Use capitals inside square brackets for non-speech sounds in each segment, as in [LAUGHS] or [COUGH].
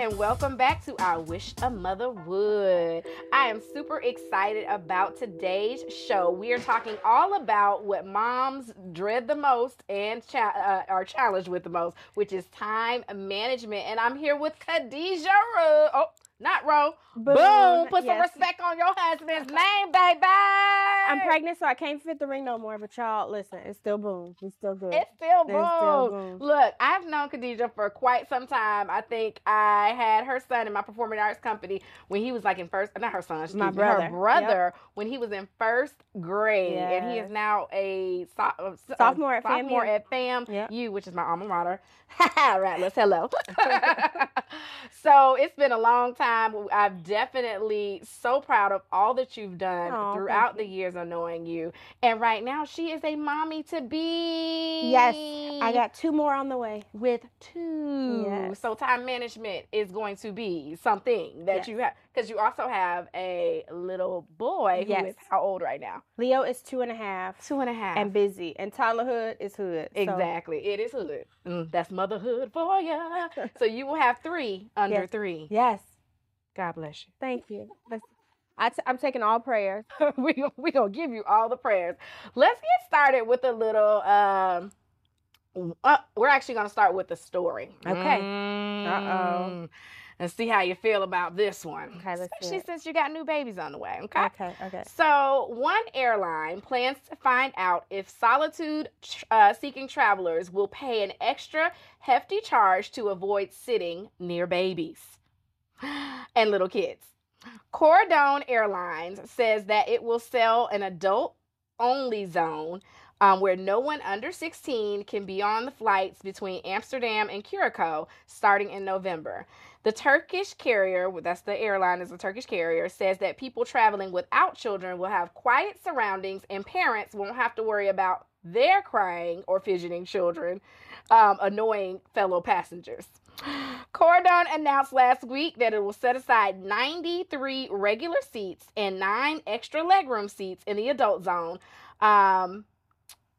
and welcome back to I Wish a Mutha Would. I am super excited about today's show. We are talking all about what moms dread the most and cha- uh, are challenged with the most, which is time management. And I'm here with Kahdijah. Ro- oh, not Ro. Boone. Boone. Put some Yes. respect on your husband's name, baby. I'm pregnant, so I can't fit the ring no more. But y'all, listen, it's still Boone. It's still good. It's still Boone. It's still Boone. Look, I've known Kahdijah for quite some time. I think I had her son in my performing arts company when he was like in first, not her son, My brother. her brother when he was in first grade, and he is now a so- uh, so- Sophomore at sophomore FAMU. at FAM Yep. Which is my alma mater. [LAUGHS] Rattlers, hello. [LAUGHS] [LAUGHS] so it's been a long time. I'm definitely so proud of all that you've done throughout the years of knowing you. And right now, she is a mommy to be. Yes, I got two more on the way. with two. Yes. So time management is going to be something that Yes. you have because you also have a little boy who is Yes. how old right now? Leo is two and a half Two and a half. and busy, and toddlerhood is hood. so- exactly. It is hood. Mm, that's motherhood for you. [LAUGHS] so you will have three under Yes. three. yes, God bless you. thank you. Listen, I t- I'm taking all prayers. [LAUGHS] we we gonna give you all the prayers. Let's get started with a little. Um, uh, we're actually gonna start with the story. Okay. Mm, And see how you feel about this one. Okay, let's Especially since you got new babies on the way. Okay. Okay, okay. So, one airline plans to find out if solitude uh, seeking travelers will pay an extra hefty charge to avoid sitting near babies [LAUGHS] and little kids. Corendon Airlines says that it will sell an adult only zone um, where no one under 16 can be on the flights between Amsterdam and Curacao starting in November. The Turkish carrier, that's the airline is a Turkish carrier, says that people traveling without children will have quiet surroundings and parents won't have to worry about their crying or fidgeting children um, annoying fellow passengers. Corendon announced last week that it will set aside 93 regular seats and nine extra legroom seats in the adult zone, um,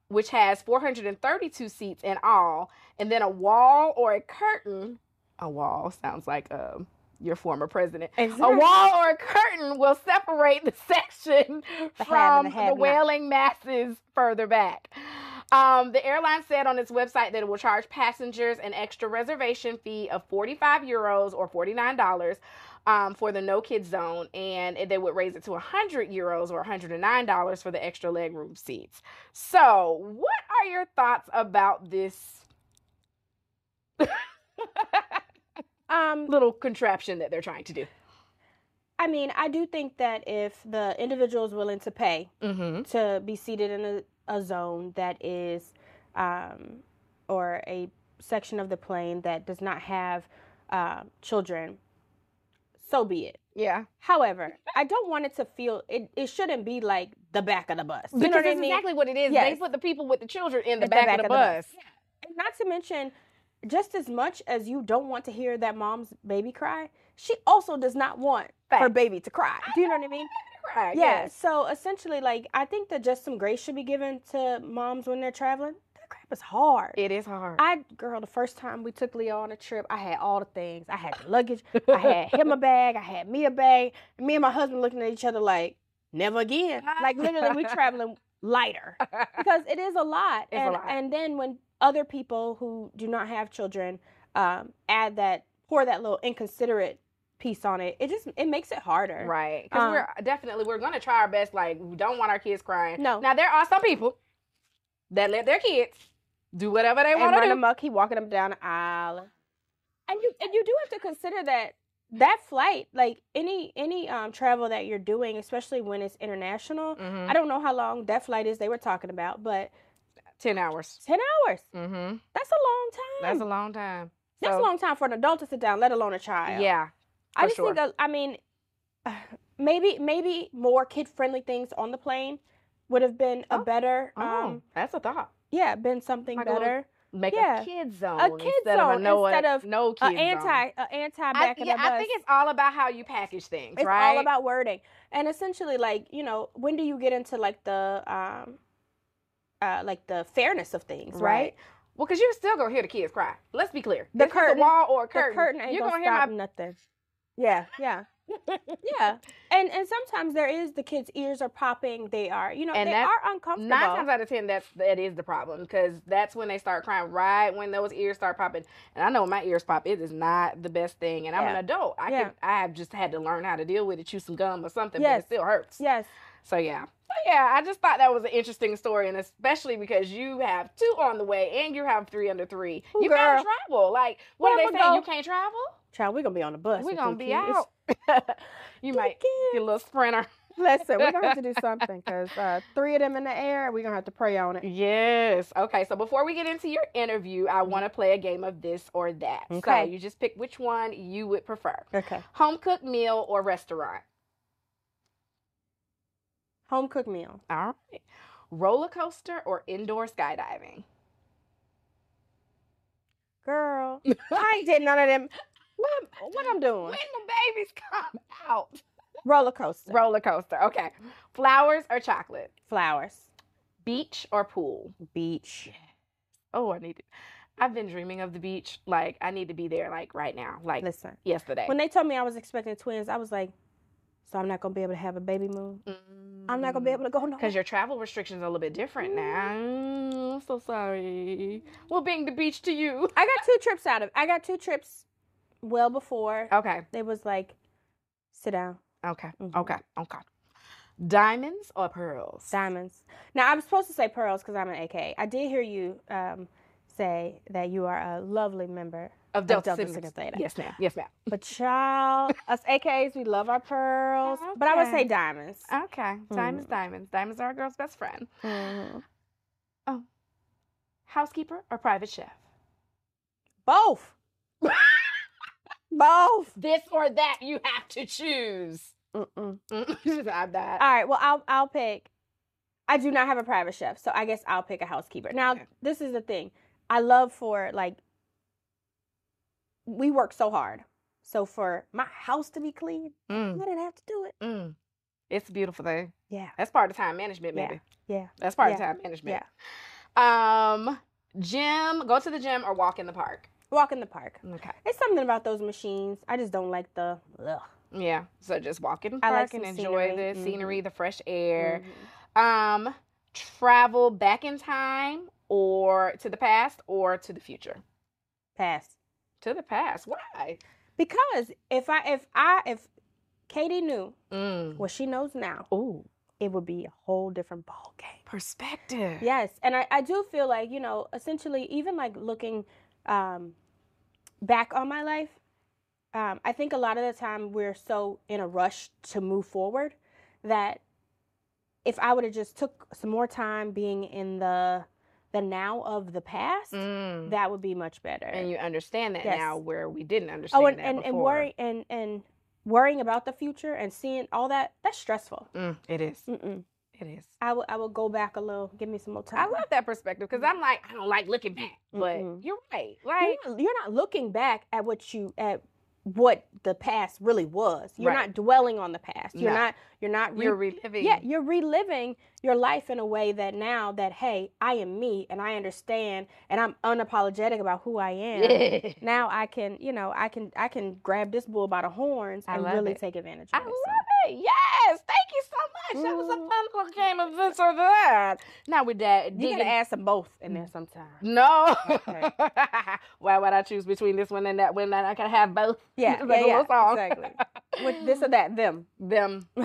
which has 432 seats in all, and then a wall or a curtain. A wall sounds like um, your former president. A wall or a curtain will separate the [LAUGHS] section The from the the, wailing masses further back. Um, the airline said on its website that it will charge passengers an extra reservation fee of 45 euros or $49 um, for the no kids zone, and they would raise it to 100 euros or $109 for the extra legroom seats. So, what are your thoughts about this [LAUGHS] Um, little contraption that they're trying to do? I mean, I do think that if the individual is willing to pay Mm-hmm. to be seated in a, a zone that is, um, or a section of the plane that does not have uh, children, so be it. Yeah. However, I don't want it to feel it. It shouldn't be like the back of the bus. You Because know what I that's mean? exactly what it is. They Yes. put the people with the children in the, At the back, back of the of the bus. bus. And not to mention, just as much as you don't want to hear that mom's baby cry, she also does not want her baby to cry. Do you know what I mean? Yeah. So essentially, like I think that just some grace should be given to moms when they're traveling. That crap is hard. It is hard. I girl, the first time we took Leo on a trip, I had all the things. I had the luggage. I had him a bag. I had me a bag. And me and my husband looking at each other like, never again. Like literally, we're traveling lighter because it is a lot. It's a and lot. and then when other people who do not have children um, add that, pour that little inconsiderate piece on it, it just it makes it harder. right. Because Um, we're definitely we're gonna try our best. Like we don't want our kids crying. No. Now there are some people that let their kids do whatever they want to do. amok. He walking them down the aisle, and you and you do have to consider that that flight, like any any um travel that you're doing, especially when it's international. Mhm. I don't know how long that flight is they were talking about, but Ten hours. ten hours. Mm-hmm. That's a long time. That's a long time. That's So, a long time for an adult to sit down, let alone a child. Yeah. I just think. I mean, [SIGHS] maybe maybe more kid friendly things on the plane would have been a Oh. better. Oh, Um, that's a thought. yeah, been something Like a better. Make Yeah. a kid zone. A kid instead of a zone no, instead of no A kid anti, zone. a anti I, back of yeah, the bus. I think it's all about how you package things, right? It's right? all about wording. And essentially, like, you know, when do you get into like the um uh like the fairness of things, right? Well, because you're still gonna hear the kids cry. Let's be clear. The it's curtain- a wall or a The curtain. curtain you're gonna hear my nothing. Yeah, yeah, yeah. And and sometimes there is the kids' ears are popping. They are, you know, And they that- are uncomfortable. Nine times out of ten, that's that is the problem because that's when they start crying. Right when those ears start popping, and I know my ears pop, it is not the best thing. And I'm an adult. I Yeah. can I have just had to learn how to deal with it, chew some gum or something, but it still hurts. yes, So yeah. So yeah, I just thought that was an interesting story, and especially because you have two on the way and you have three under three. Ooh, you gotta travel. Like, what are they go? You can't travel? Child, we're gonna be on the bus. We're gonna be kids. out. [LAUGHS] you might kids. get a little sprinter. [LAUGHS] Listen, we're gonna have to do [LAUGHS] something because uh, three of them in the air. We're gonna have to pray on it. Yes. Okay. So before we get into your interview, I want to play a game of this or that. So Okay. you just pick which one you would prefer: Okay. home cooked meal or restaurant. Home cooked meal. All right. Roller coaster or indoor skydiving. Girl, I did none of them. What, what I'm doing? When the babies come out. [LAUGHS] Roller coaster. Roller coaster. Okay. Flowers or chocolate. Flowers. Beach or pool. Beach. Oh, I need it. I've been dreaming of the beach. Like I need to be there. Like right now. Like Listen, yesterday. when they told me I was expecting twins, I was like, so I'm not gonna be able to have a baby moon. I'm not gonna be able to go no. Because your travel restrictions are a little bit different now. Mm, I'm so sorry. Well, being the beach to you. I got two trips out of. I got two trips well before. Okay. It was like, sit down, Okay. Mhm. Okay. Okay. Diamonds or pearls? diamonds. Now I'm supposed to say pearls because I'm an AK. I did hear you um, say that you are a lovely member of Delta, Delta Sigma Theta. Yes, ma'am. Yes, ma'am. But child, us AKs, we love our pearls. [LAUGHS] But I would say diamonds. Okay. Diamonds, Mm. diamonds. Diamonds are a girl's best friend. Mhm. Housekeeper or private chef? Both. [LAUGHS] Both. This or that, you have to choose. Mm-mm. I'm [LAUGHS] not. All right. Well, I'll I'll pick. I do not have a private chef, so I guess I'll pick a housekeeper. Now, Okay. this is the thing. I love for like we work so hard. So for my house to be clean, Mm, I didn't have to do it. mm. It's a beautiful thing. Yeah. That's part of time management, Yeah. Yeah. That's part of time management. Yeah. Um, gym, go to the gym or walk in the park. Walk in the park. Okay. It's something about those machines. I just don't like the ugh. Yeah. So just walk in the I park like and enjoy scenery. the Mhm. scenery, the fresh air. Mhm. Um, travel back in time or to the past or to the future. Past. To the past. Why? Because if I if I if KD knew Mm. what she knows now, Ooh, it would be a whole different ball game. perspective. Yes, and I, I do feel like you know, essentially, even like looking um, back on my life, um, I think a lot of the time we're so in a rush to move forward that if I would have just took some more time being in the the now of the past, Mm. that would be much better. and you understand that Yes. now where we didn't understand oh, and and, and worry and and worrying about the future and seeing all that that's stressful. Mm, it is. Mm-mm. It is. I will I will go back a little. Give me some more time. I love that perspective because I'm like, I don't like looking back, but Mm-mm. you're right. you're Like, not, you're not looking back at what you at what the past really was. You're Right. not dwelling on the past. You're No. not you're not re- you're reliving. yeah, you're reliving your life in a way that now that hey, I am me and I understand and I'm unapologetic about who I am. Yeah. Now I can, you know, I can I can grab this bull by the horns I and really it. take advantage of it. I love it. it. Yes. Thank you so much. That was a Mm. fun little game of this or that. Now with that, So you gotta add some both in there sometime. no. Okay. [LAUGHS] Why would I choose between this one and that one? That I can have both. Yeah, [LAUGHS] yeah, yeah, exactly. With this or that, them. them. [LAUGHS]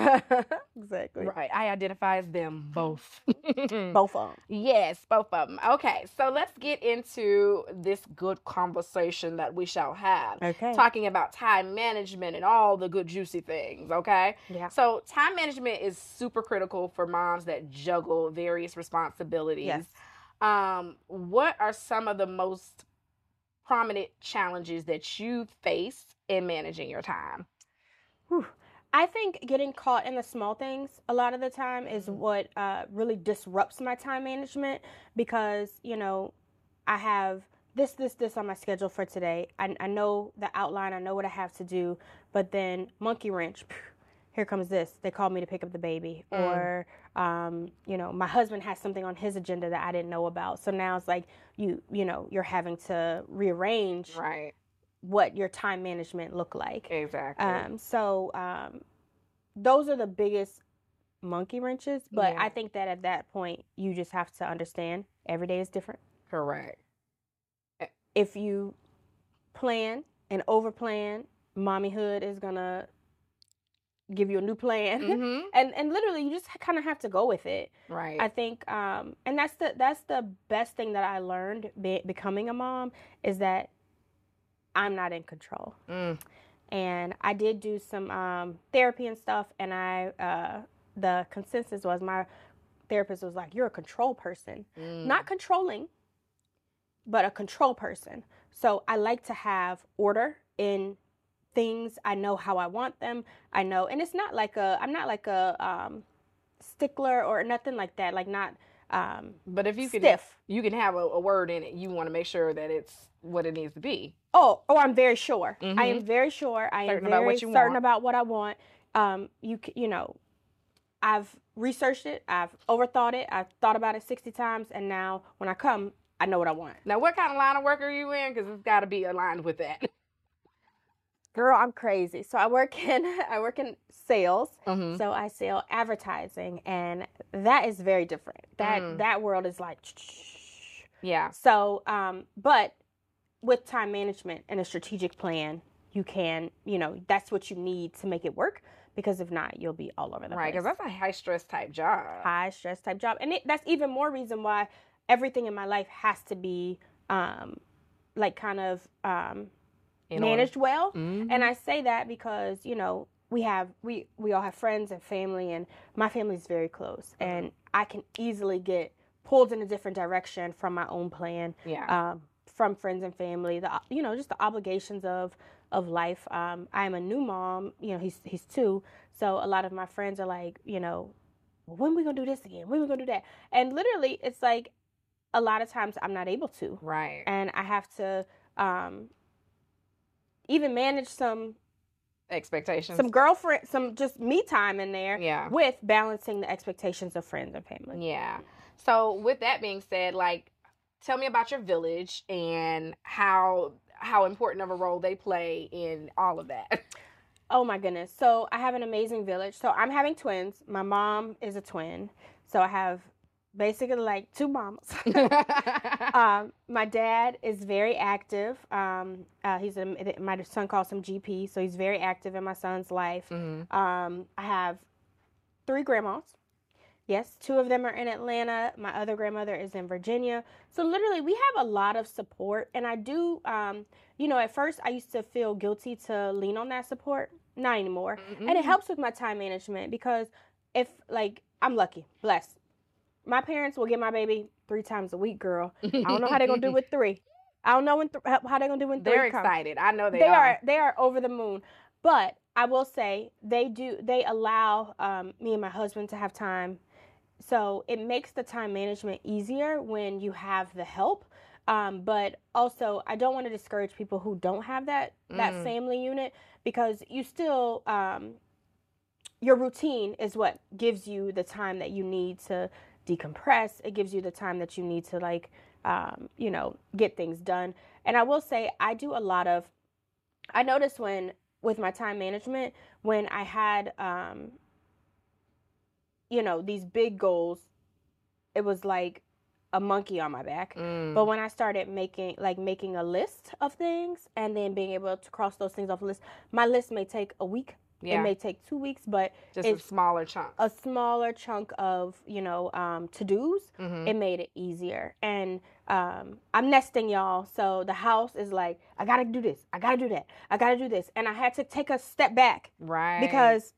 exactly. Right. I identify as them both. [LAUGHS] Both of them. Yes, both of them. Okay, so let's get into this good conversation that we shall have. Okay. Talking about time management and all the good, juicy things, okay? Yeah. So, time management is super critical for moms that juggle various responsibilities. Yes. Um, what are some of the most prominent challenges that you face in managing your time? Whew. I think getting caught in the small things a lot of the time is Mhm. what uh, really disrupts my time management because, you know, I have this, this, this on my schedule for today. I, I know the outline, I know what I have to do, but then monkey wrench, phew, here comes this. They called me to pick up the baby, Mm. or um, you know, my husband has something on his agenda that I didn't know about. So now it's like you, you know, you're having to rearrange Right. What your time management look like. Exactly. Um, so um, those are the biggest monkey wrenches. But Yeah. I think that at that point, you just have to understand every day is different. Correct. If you plan and overplan, mommyhood is gonna give you a new plan. [LAUGHS] hmm And and literally, you just kind of have to go with it. Right. I think, um, and that's the that's the best thing that I learned be, becoming a mom is that I'm not in control. Mm. and I did do some um, therapy and stuff. And I, uh, the consensus was my therapist was like, "You're a control person, Mm. not controlling, but a control person." So I like to have order in things. I know how I want them. I know, and it's not like a. I'm not like a um, stickler or nothing like that. Like not um, But if you can, stiff. you can have a, a word in it. You want to make sure that it's what it needs to be. Oh, oh, I'm very sure. I am very sure. I Mm-hmm. Certain am about very what you certain want. about what I want. Um, you you know, I've researched it. I've overthought it. I've thought about it sixty times, and now when I come, I know what I want. Now, what kind of line of work are you in? Because it's got to be aligned with that. [LAUGHS] Girl, I'm crazy. So I work [LAUGHS] in I work in sales. Mm-hmm. So I sell advertising, and that is very different. That Mm. that world is like. [TSK] Yeah. So, um, but with time management and a strategic plan, you can, you know, that's what you need to make it work. Because if not, you'll be all over the Right. place. Because that's a high stress type job. high stress type job, and it, that's even more reason why everything in my life has to be, um, like kind of um, order. managed well. Mhm. And I say that because you know we have we we all have friends and family, and my family is very close, and I can easily get pulled in a different direction from my own plan yeah. um, from friends and family. The you know just the obligations of of life. Um, I'm a new mom. You know he's he's two, so a lot of my friends are like you know, well, when we gonna do this again? When we gonna do that? And literally, it's like a lot of times I'm not able to, right. and I have to um, even manage some Expectations. some girlfriend some just me time in there yeah. with balancing the expectations of friends and family. Yeah. So with that being said, like tell me about your village and how how important of a role they play in all of that. [LAUGHS] Oh my goodness. So I have an amazing village. So I'm having twins. My mom is a twin. So I have basically like two mamas. [LAUGHS] um, my dad is very active. Um, uh, he's a, my son calls him GP. So he's very active in my son's life. Mhm. Um, I have three grandmas. Yes, two of them are in Atlanta. My other grandmother is in Virginia. So literally, we have a lot of support, and I do. Um, you know, at first I used to feel guilty to lean on that support. Not anymore, and it helps with my time management because if like I'm lucky, blessed. My parents will get my baby three times a week, girl. I don't know how they're gonna do [LAUGHS] with three. I don't know when th- how they're gonna do when They're three comes excited. I know they, they, are. are. they are over the moon but i will say they do they allow um, me and my husband to have time so it makes the time management easier when you have the help um, but also i don't want to discourage people who don't have that that Mm. family unit because you still um, your routine is what gives you the time that you need to decompress it gives you the time that you need to like um, you know get things done and i will say i do a lot of I noticed when with my time management when I had um you know these big goals it was like a monkey on my back Mm. but when I started making like making a list of things and then being able to cross those things off the list my list may take a week yeah. it may take 2 weeks but Just a smaller chunk. a smaller chunk of you know um to-dos Mhm. it made it easier. And um, I'm nesting y'all, so the house is like, I gotta do this, I gotta do that, I gotta do this, and I had to take a step back right. because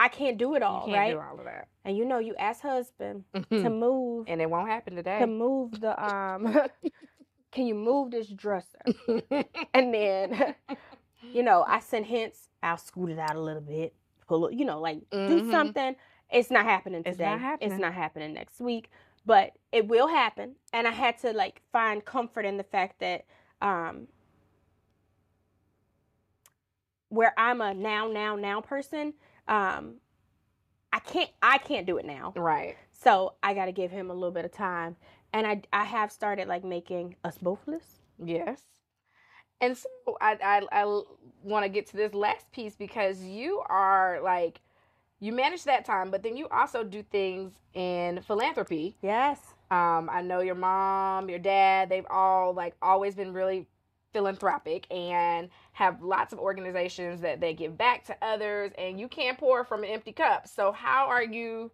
I can't do it all, can't right? do all of that. And you know, you ask husband to move and it won't happen today. to move the um. [LAUGHS] Can you move this dresser? [LAUGHS] And then, [LAUGHS] you know, I send hints. I'll scoot it out a little bit, pull it, you know, like do Mhm. something. It's not happening today. It's not happening. It's not happening next week, but it will happen. And I had to like find comfort in the fact that um where I'm a now now now person, um, I can't I can't do it now. Right. So I got to give him a little bit of time, and I I have started like making us both lists. Yes. And so I I, I want to get to this last piece because you are like you manage that time, but then you also do things in philanthropy. Yes. Um, I know your mom, your dad, they've all like always been really philanthropic and have lots of organizations that they give back to others and you can't pour from an empty cup. So how are you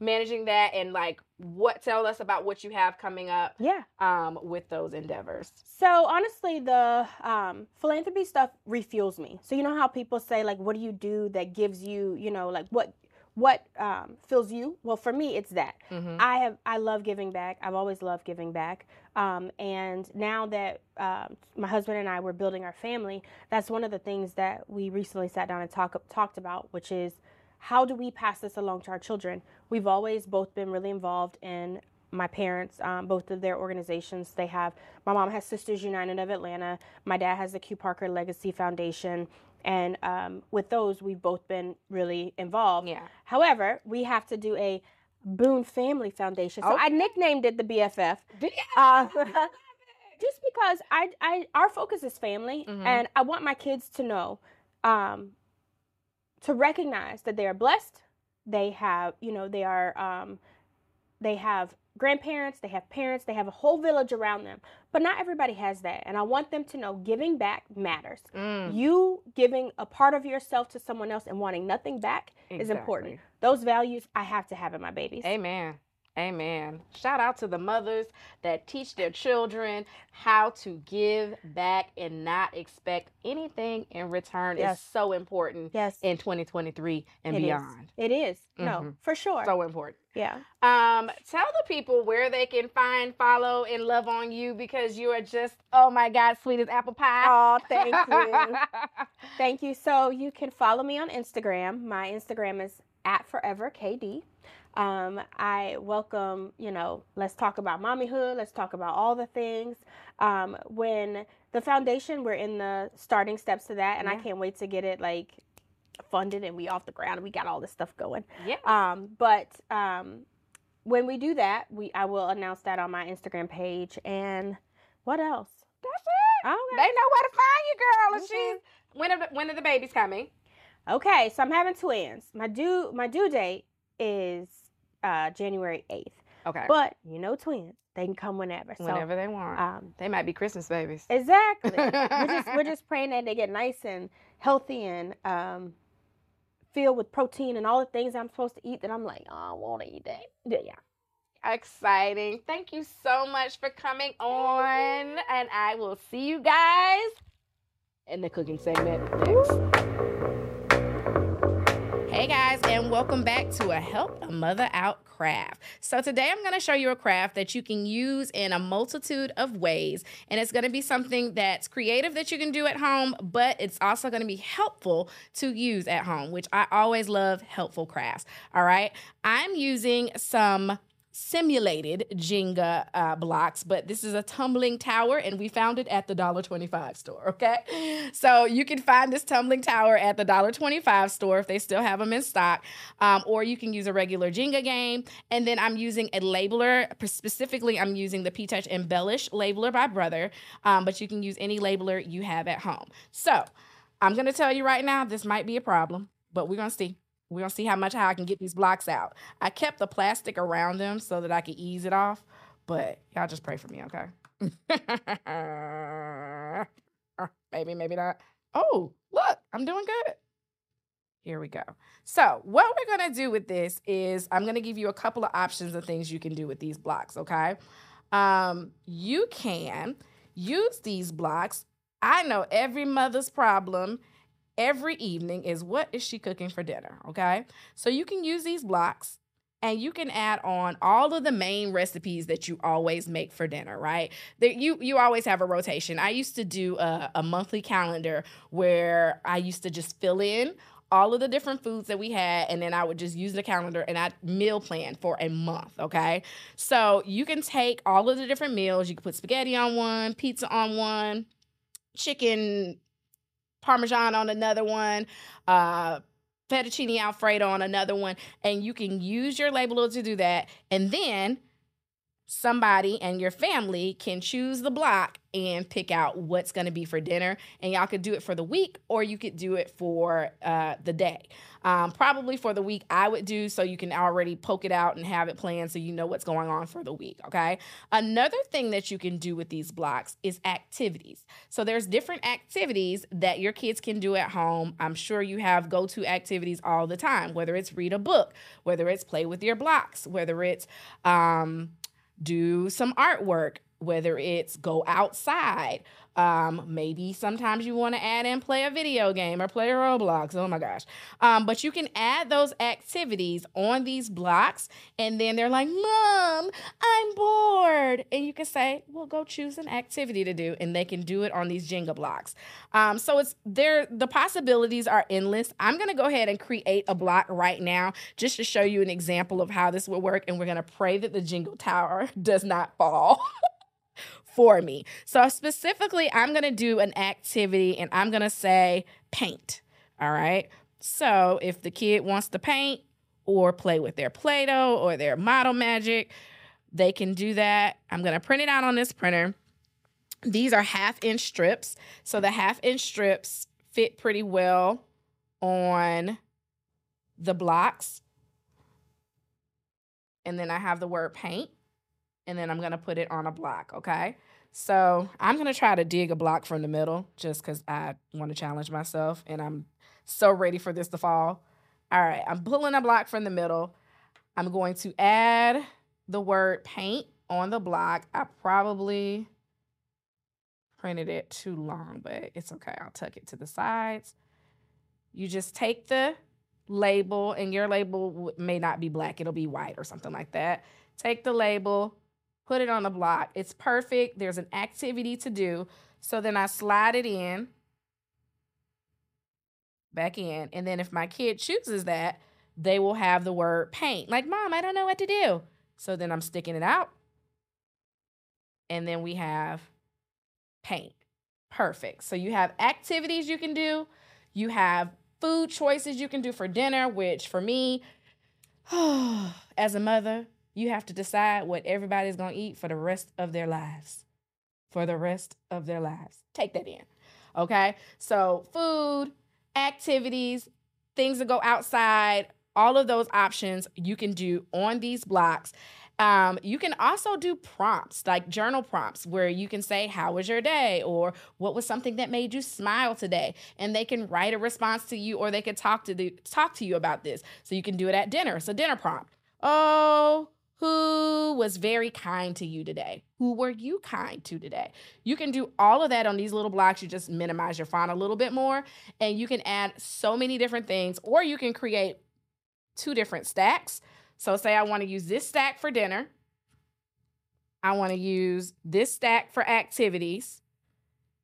managing that and like what tell us about what you have coming up Yeah. um with those endeavors. So honestly, the um, philanthropy stuff refuels me. So you know how people say like, "What do you do that gives you, you know, like what what um, fills you?" Well, for me, it's that Mm-hmm. I have I love giving back. I've always loved giving back. Um, and now that um, my husband and I were building our family, that's one of the things that we recently sat down and talk, talked about, which is how do we pass this along to our children? We've always both been really involved in my parents, um, both of their organizations. They have my mom has Sisters United of Atlanta. My dad has the Q Parker Legacy Foundation. And um, with those, we've both been really involved. Yeah. However, we have to do a Boone Family Foundation. So Okay. I nicknamed it the BFF. Uh, [LAUGHS] just because I, I, our focus is family, Mhm. and I want my kids to know, um, to recognize that they are blessed. They have, you know, they are, um, they have grandparents, they have parents, they have a whole village around them. But not everybody has that, and I want them to know giving back matters. Mm, You giving a part of yourself to someone else and wanting nothing back is important. Those values I have to have in my babies. Amen. Amen. Shout out to the mothers that teach their children how to give back and not expect anything in return Yes. is so important Yes, in 2023 and It is. beyond. it is. No, Mhm. for sure. So important. yeah. Um, tell the people where they can find, follow, and love on you because you are just, oh my God, sweet as apple pie. Oh, thank you. [LAUGHS] Thank you. So you can follow me on Instagram. My Instagram is at forever KD. Um, I welcome, you know, let's talk about mommyhood. Let's talk about all the things. Um, when the foundation, we're in the starting steps to that, and I can't wait to get it like funded and we off the ground. And we got all this stuff going. yeah. Um, but um, when we do that, we I will announce that on my Instagram page. And what else? That's it. Oh, They know where to find you, girl. And Mhm. she's when are the, when are the babies coming? Okay, so I'm having twins. My due my due date is uh January 8th. Okay. But you know twins, they can come whenever. So Whenever they want. um they might be Christmas babies. exactly. we're just we're [LAUGHS] just praying that they get nice and healthy and um filled with protein and all the things I'm supposed to eat that I'm like, oh, I want to eat that. Yeah, yeah. exciting. Thank you so much for coming on. And I will see you guys in the cooking segment next. Hey guys, and welcome back to a Help a Mutha Out craft. So, today I'm going to show you a craft that you can use in a multitude of ways. And it's going to be something that's creative that you can do at home, but it's also going to be helpful to use at home, which I always love helpful crafts. All right. I'm using some simulated Jenga uh, blocks, but this is a tumbling tower, and we found it at the Dollar Twenty-Five store. Okay, so you can find this tumbling tower at the Dollar Twenty-Five store if they still have them in stock, um, or you can use a regular Jenga game. And then I'm using a labeler. Specifically, I'm using the P-Touch Embellish labeler by Brother, um, but you can use any labeler you have at home. So I'm gonna tell you right now, this might be a problem, but we're gonna see. We're gonna see how much how I can get these blocks out. I kept the plastic around them so that I could ease it off, but y'all just pray for me, okay? [LAUGHS] maybe, maybe not. Oh, look, I'm doing good. Here we go. So, what we're gonna do with this is I'm gonna give you a couple of options of things you can do with these blocks, okay? Um, you can use these blocks. I know every mother's problem every evening is what is she cooking for dinner, okay? So you can use these blocks and you can add on all of the main recipes that you always make for dinner, right? That you you always have a rotation. I used to do a, a monthly calendar where I used to just fill in all of the different foods that we had, and then I would just use the calendar and I'd meal plan for a month, okay? So you can take all of the different meals, you can put spaghetti on one, pizza on one, chicken parmesan on another one, uh, fettuccine alfredo on another one and you can use your label to do that and then somebody and your family can choose the block and pick out what's going to be for dinner and y'all could do it for the week or you could do it for uh, the day um, probably for the week i would do so you can already poke it out and have it planned so you know what's going on for the week okay another thing that you can do with these blocks is activities so there's different activities that your kids can do at home i'm sure you have go-to activities all the time whether it's read a book whether it's play with your blocks whether it's um, do some artwork, whether it's go outside. Um, maybe sometimes you want to add in play a video game or play a Roblox. Oh my gosh. Um, but you can add those activities on these blocks, and then they're like, Mom, I'm bored. And you can say, Well, go choose an activity to do, and they can do it on these Jenga blocks. Um, so it's there, the possibilities are endless. I'm gonna go ahead and create a block right now just to show you an example of how this will work, and we're gonna pray that the Jenga tower [LAUGHS] does not fall. [LAUGHS] for me. So specifically, I'm going to do an activity and I'm going to say paint. All right. So if the kid wants to paint or play with their Play Doh or their model magic, they can do that. I'm going to print it out on this printer. These are half inch strips. So the half inch strips fit pretty well on the blocks. And then I have the word paint. And then I'm going to put it on a block, okay? So I'm gonna try to dig a block from the middle just because I want to challenge myself and I'm so ready for this to fall. All right, I'm pulling a block from the middle. I'm going to add the word paint on the block. I probably printed it too long, but it's okay. I'll tuck it to the sides. You just take the label, and your label may not be black, it'll be white or something like that. Take the label, put it on the block. It's perfect. There's an activity to do. So then I slide it in, back in. And then if my kid chooses that, they will have the word paint. Like, mom, I don't know what to do. So then I'm sticking it out. And then we have paint. Perfect. So you have activities you can do. You have food choices you can do for dinner, which for me, [SIGHS] as a mother, you have to decide what everybody's going to eat for the rest of their lives. For the rest of their lives. Take that in. Okay? So, food, activities, things that go outside, all of those options you can do on these blocks. Um, you can also do prompts, like journal prompts, where you can say, How was your day? or What was something that made you smile today? And they can write a response to you or they can talk to the talk to you about this. So you can do it at dinner. A dinner prompt. Oh, who was very kind to you today? Who were you kind to today? You can do all of that on these little blocks. You just minimize your font a little bit more, and you can add so many different things, or you can create two different stacks. So, say I want to use this stack for dinner, I want to use this stack for activities,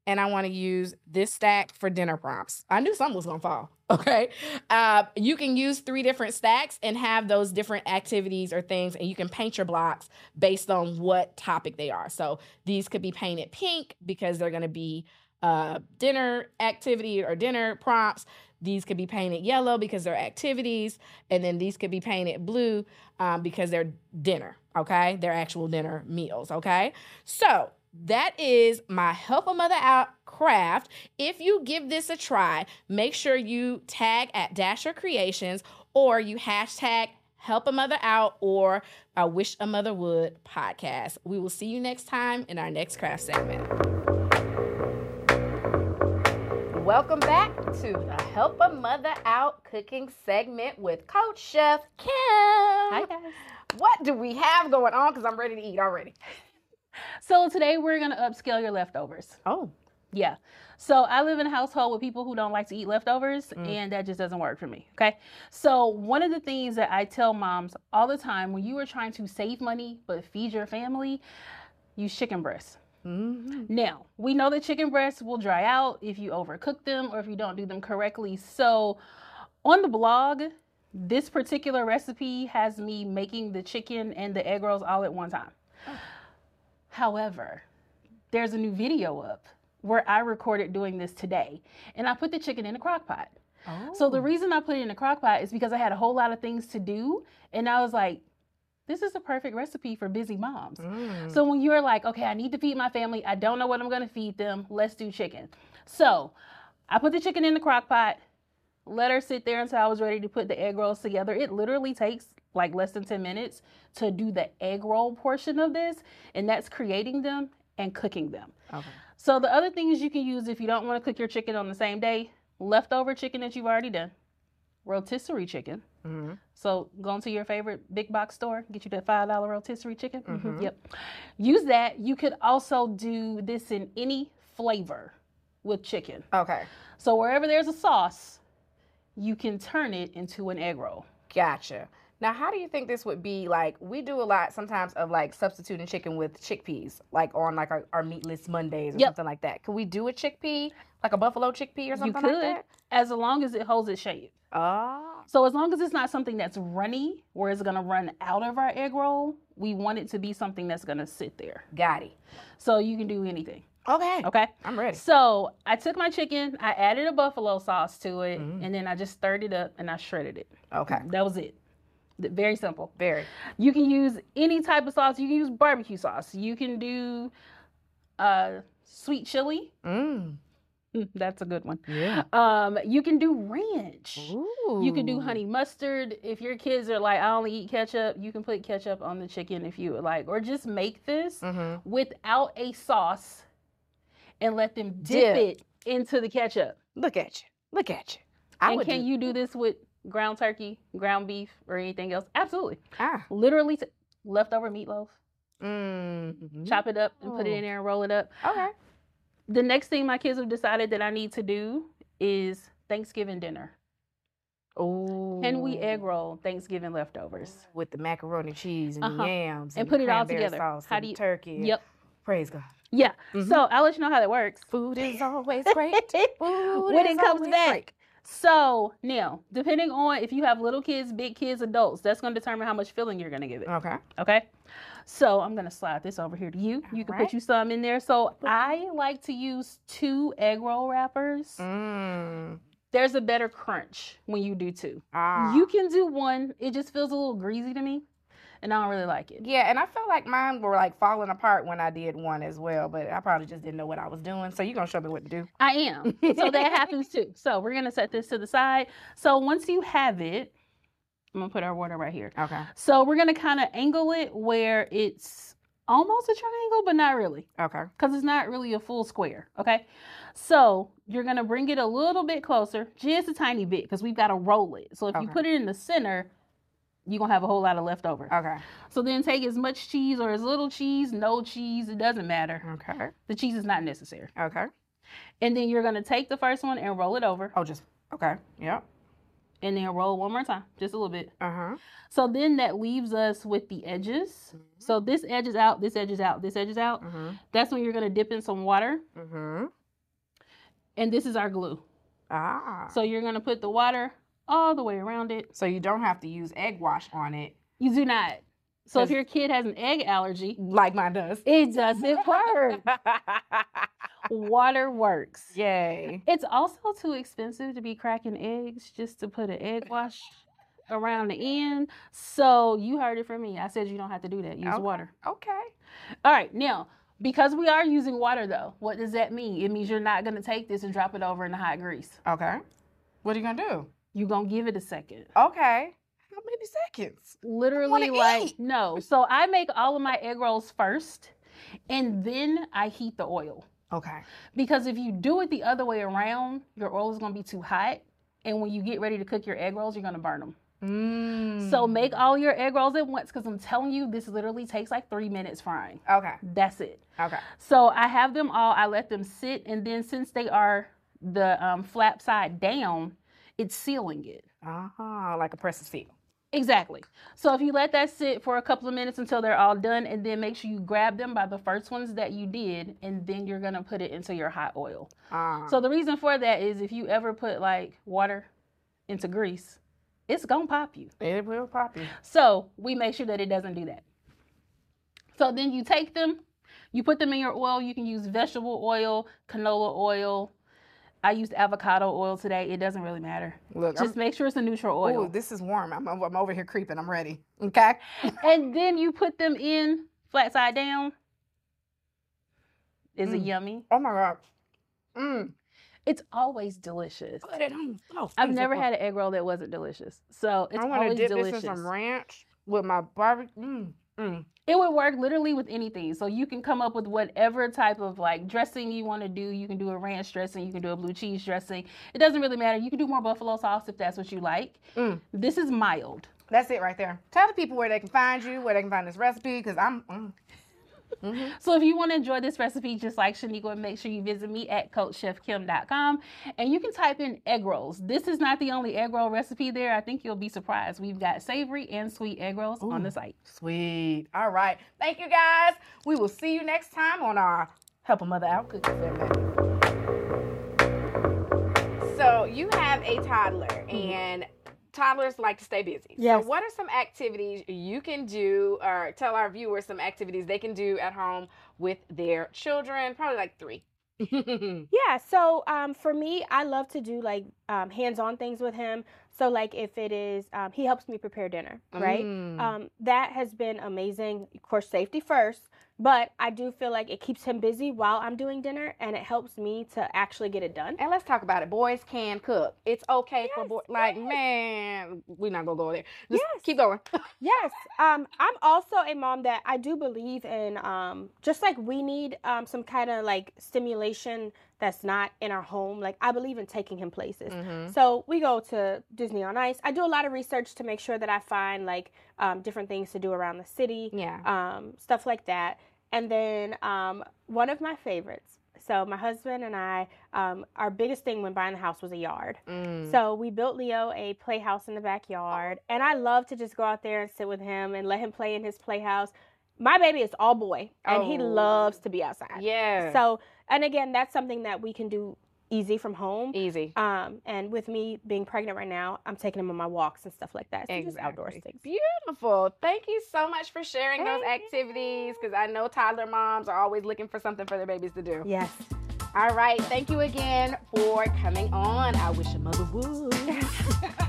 and I want to use this stack for dinner prompts. I knew something was going to fall. [LAUGHS] Okay. Uh, you can use three different stacks and have those different activities or things, and you can paint your blocks based on what topic they are. So these could be painted pink because they're going to be uh, dinner activity or dinner prompts. These could be painted yellow because they're activities, and then these could be painted blue um, because they're dinner. Okay, they're actual dinner meals. Okay, so that is my Help a Mutha Out craft. If you give this a try, make sure you tag at Dasher Creations or you hashtag Help a Mutha Out or I Wish a Mutha Would podcast. We will see you next time in our next craft segment. Welcome back to the Help a Mutha Out cooking segment with Coach Chef Kim. Hi, guys. What do we have going on? Because I'm ready to eat already. So today we're gonna upscale your leftovers. Oh. Yeah. So I live in a household with people who don't like to eat leftovers, mm. and that just doesn't work for me. Okay. So one of the things that I tell moms all the time when you are trying to save money but feed your family, use chicken breasts. Mm-hmm. Now, we know that chicken breasts will dry out if you overcook them or if you don't do them correctly. So, on the blog, this particular recipe has me making the chicken and the egg rolls all at one time. Oh. However, there's a new video up where I recorded doing this today, and I put the chicken in a crock pot. So the Oh. reason I put it in a crock pot is because I had a whole lot of things to do. And I was like, this is a perfect recipe for busy moms. Mm. So when you're like, okay, I need to feed my family, I don't know what I'm gonna feed them, let's do chicken. So I put the chicken in the crock pot, let her sit there until I was ready to put the egg rolls together. It literally takes like less than 10 minutes to do the egg roll portion of this, and that's creating them and cooking them. okay. So the other things you can use if you don't want to cook your chicken on the same day, leftover chicken that you've already done, rotisserie chicken. Mm-hmm. So go into your favorite big box store, get you that five dollar rotisserie chicken. Mhm, Mhm. Yep. Use that. You could also do this in any flavor with chicken. Okay. So wherever there's a sauce, you can turn it into an egg roll. Gotcha. Now, how do you think this would be? Like, we do a lot sometimes of like substituting chicken with chickpeas, like on like our, our meatless Mondays or Yep. something like that. Could we do a chickpea, like a buffalo chickpea or something you like could, that? as long as it holds its shape. Oh, So as long as it's not something that's runny, where it's gonna run out of our egg roll, we want it to be something that's gonna sit there. got it. So you can do anything. Okay. Okay. I'm ready. So I took my chicken, I added a buffalo sauce to it, Mm. and then I just stirred it up and I shredded it. Okay. That was it. Very simple. Very. You can use any type of sauce. You can use barbecue sauce. You can do uh, sweet chili. Mm. Mm, that's a good one. Yeah. Um, you can do ranch. Ooh. You can do honey mustard. If your kids are like, I only eat ketchup, you can put ketchup on the chicken if you would like. Or just make this Mm-hmm. without a sauce and let them Dip. dip, it into the ketchup. Look at you. Look at you. I and can do- you do this with ground turkey, ground beef, or anything else? Absolutely. Ah. Literally, t- leftover meatloaf, Mm. chop it up and put it Oh. in there and roll it up. Okay. The next thing my kids have decided that I need to do is Thanksgiving dinner. Ooh. Can we egg roll Thanksgiving leftovers? with the macaroni cheese and Uh-huh. yams And the put it all together. Sauce How do you- turkey? Yep. Praise God. Yeah. Mhm. So I'll let you know how that works. Food is [LAUGHS] always great. Food when is it comes always back. great. So now, depending on if you have little kids, big kids, adults, that's going to determine how much filling you're going to give it. Okay. Okay. So I'm going to slide this over here to you. You can Alright. put you some in there. So I like to use two egg roll wrappers. Mm. There's a better crunch when you do two. Ah. You can do one. It just feels a little greasy to me, and I don't really like it. Yeah, and I felt like mine were like falling apart when I did one as well, but I probably just didn't know what I was doing. So you're gonna show me what to do. I am. So that happens too. So we're gonna set this to the side. So once you have it, I'm gonna put our water right here. Okay. So we're gonna kind of angle it where it's almost a triangle, but not really, Okay. because it's not really a full square. Okay. So you're gonna bring it a little bit closer, just a tiny bit, because we've got to roll it. So if you put it in the center, you're gonna have a whole lot of leftover. Okay. So then take as much cheese or as little cheese, no cheese, it doesn't matter. Okay. The cheese is not necessary. Okay. And then you're gonna take the first one and roll it over, Oh, just okay. Yep. and then roll one more time, just a little bit. Uh huh. So then that leaves us with the edges. So this edge is out, this edge is out, this edge is out. Mhm. That's when you're gonna dip in some water, Mhm. and this is our glue. Ah. So you're gonna put the water all the way around it. So you don't have to use egg wash on it You do not. So if your kid has an egg allergy, like mine does. it doesn't work. [LAUGHS] Water works. Yay. It's also too expensive to be cracking eggs just to put an egg wash around the end. So you heard it from me. I said you don't have to do that. Use Okay. water. Okay. All right, now because we are using water though, what does that mean? It means you're not gonna take this and drop it over in the hot grease. Okay. What are you gonna do? You're gonna give it a second. Okay. How many seconds? Literally, like eat. no. So I make all of my egg rolls first, and then I heat the oil. Okay. Because if you do it the other way around, your oil is gonna be too hot, and when you get ready to cook your egg rolls, you're gonna burn them. Mm. So make all your egg rolls at once, because I'm telling you, this literally takes like three minutes frying. Okay. That's it. Okay. So I have them all. I let them sit, and then since they are the um, flap side down, it's sealing it. Uh huh. Like a press and seal. Exactly. So if you let that sit for a couple of minutes until they're all done, and then make sure you grab them by the first ones that you did, and then you're gonna put it into your hot oil. Uh, So the reason for that is if you ever put like water into grease, it's gonna pop you. it will pop you. So we make sure that it doesn't do that. So then you take them, you put them in your oil. You can use vegetable oil, canola oil, I used avocado oil today. It doesn't really matter. Look, Just make sure it's a neutral oil. Ooh, this is warm. I'm, I'm over here creeping. I'm ready. Okay. [LAUGHS] and then you put them in flat side down. Is it Mm. yummy? Oh my god. Mm. It's always delicious. Put it on. Oh, I've never had an egg roll that wasn't delicious. So it's I want to dip delicious. this in some ranch with my barbecue. Mm. It would work literally with anything. So you can come up with whatever type of like dressing you want to do. You can do a ranch dressing, you can do a blue cheese dressing. It doesn't really matter. You can do more buffalo sauce if that's what you like. Mm. This is mild. That's it right there. Tell the people where they can find you, where they can find this recipe, because I'm. Mm. Mhm. So if you want to enjoy this recipe just like Shanequa, make sure you visit me at coachchefkim.com and you can type in egg rolls. This is not the only egg roll recipe there. I think you'll be surprised. We've got savory and sweet egg rolls on Ooh. the site. Sweet. All right. Thank you guys. We will see you next time on our Help a Mutha Out cooking segment. So you have a toddler and toddlers like to stay busy. Yes. So what are some activities you can do or tell our viewers some activities they can do at home with their children? Probably like three. [LAUGHS] Yeah, so um, for me, I love to do like um, hands-on things with him. So like if it is, um, he helps me prepare dinner, right? Mm. Um, that has been amazing. Of course, safety first, but I do feel like it keeps him busy while I'm doing dinner, and it helps me to actually get it done. And let's talk about it. Boys can cook. It's okay for boys. Like, yes. man, we're not gonna go there. Just Yes. keep going. [LAUGHS] Yes, um, I'm also a mom that I do believe in. Um, just like we need um, some kind of like stimulation that's not in our home. Like I believe in taking him places. Mm-hmm. So we go to Disney on Ice. I do a lot of research to make sure that I find like um, different things to do around the city, Yeah. um, stuff like that. And then um, one of my favorites. So my husband and I, um, our biggest thing when buying the house was a yard. Mm. So we built Leo a playhouse in the backyard, and I love to just go out there and sit with him and let him play in his playhouse. My baby is all boy, and he Oh. loves to be outside. yeah. So, and again, that's something that we can do easy from home. easy. Um, and with me being pregnant right now, I'm taking him on my walks and stuff like that. So just outdoor Exactly. things. Beautiful. Thank you so much for sharing those activities because I know toddler moms are always looking for something for their babies to do. Yes. All right. Thank you again for coming on. I Wish a Mutha Would. [LAUGHS]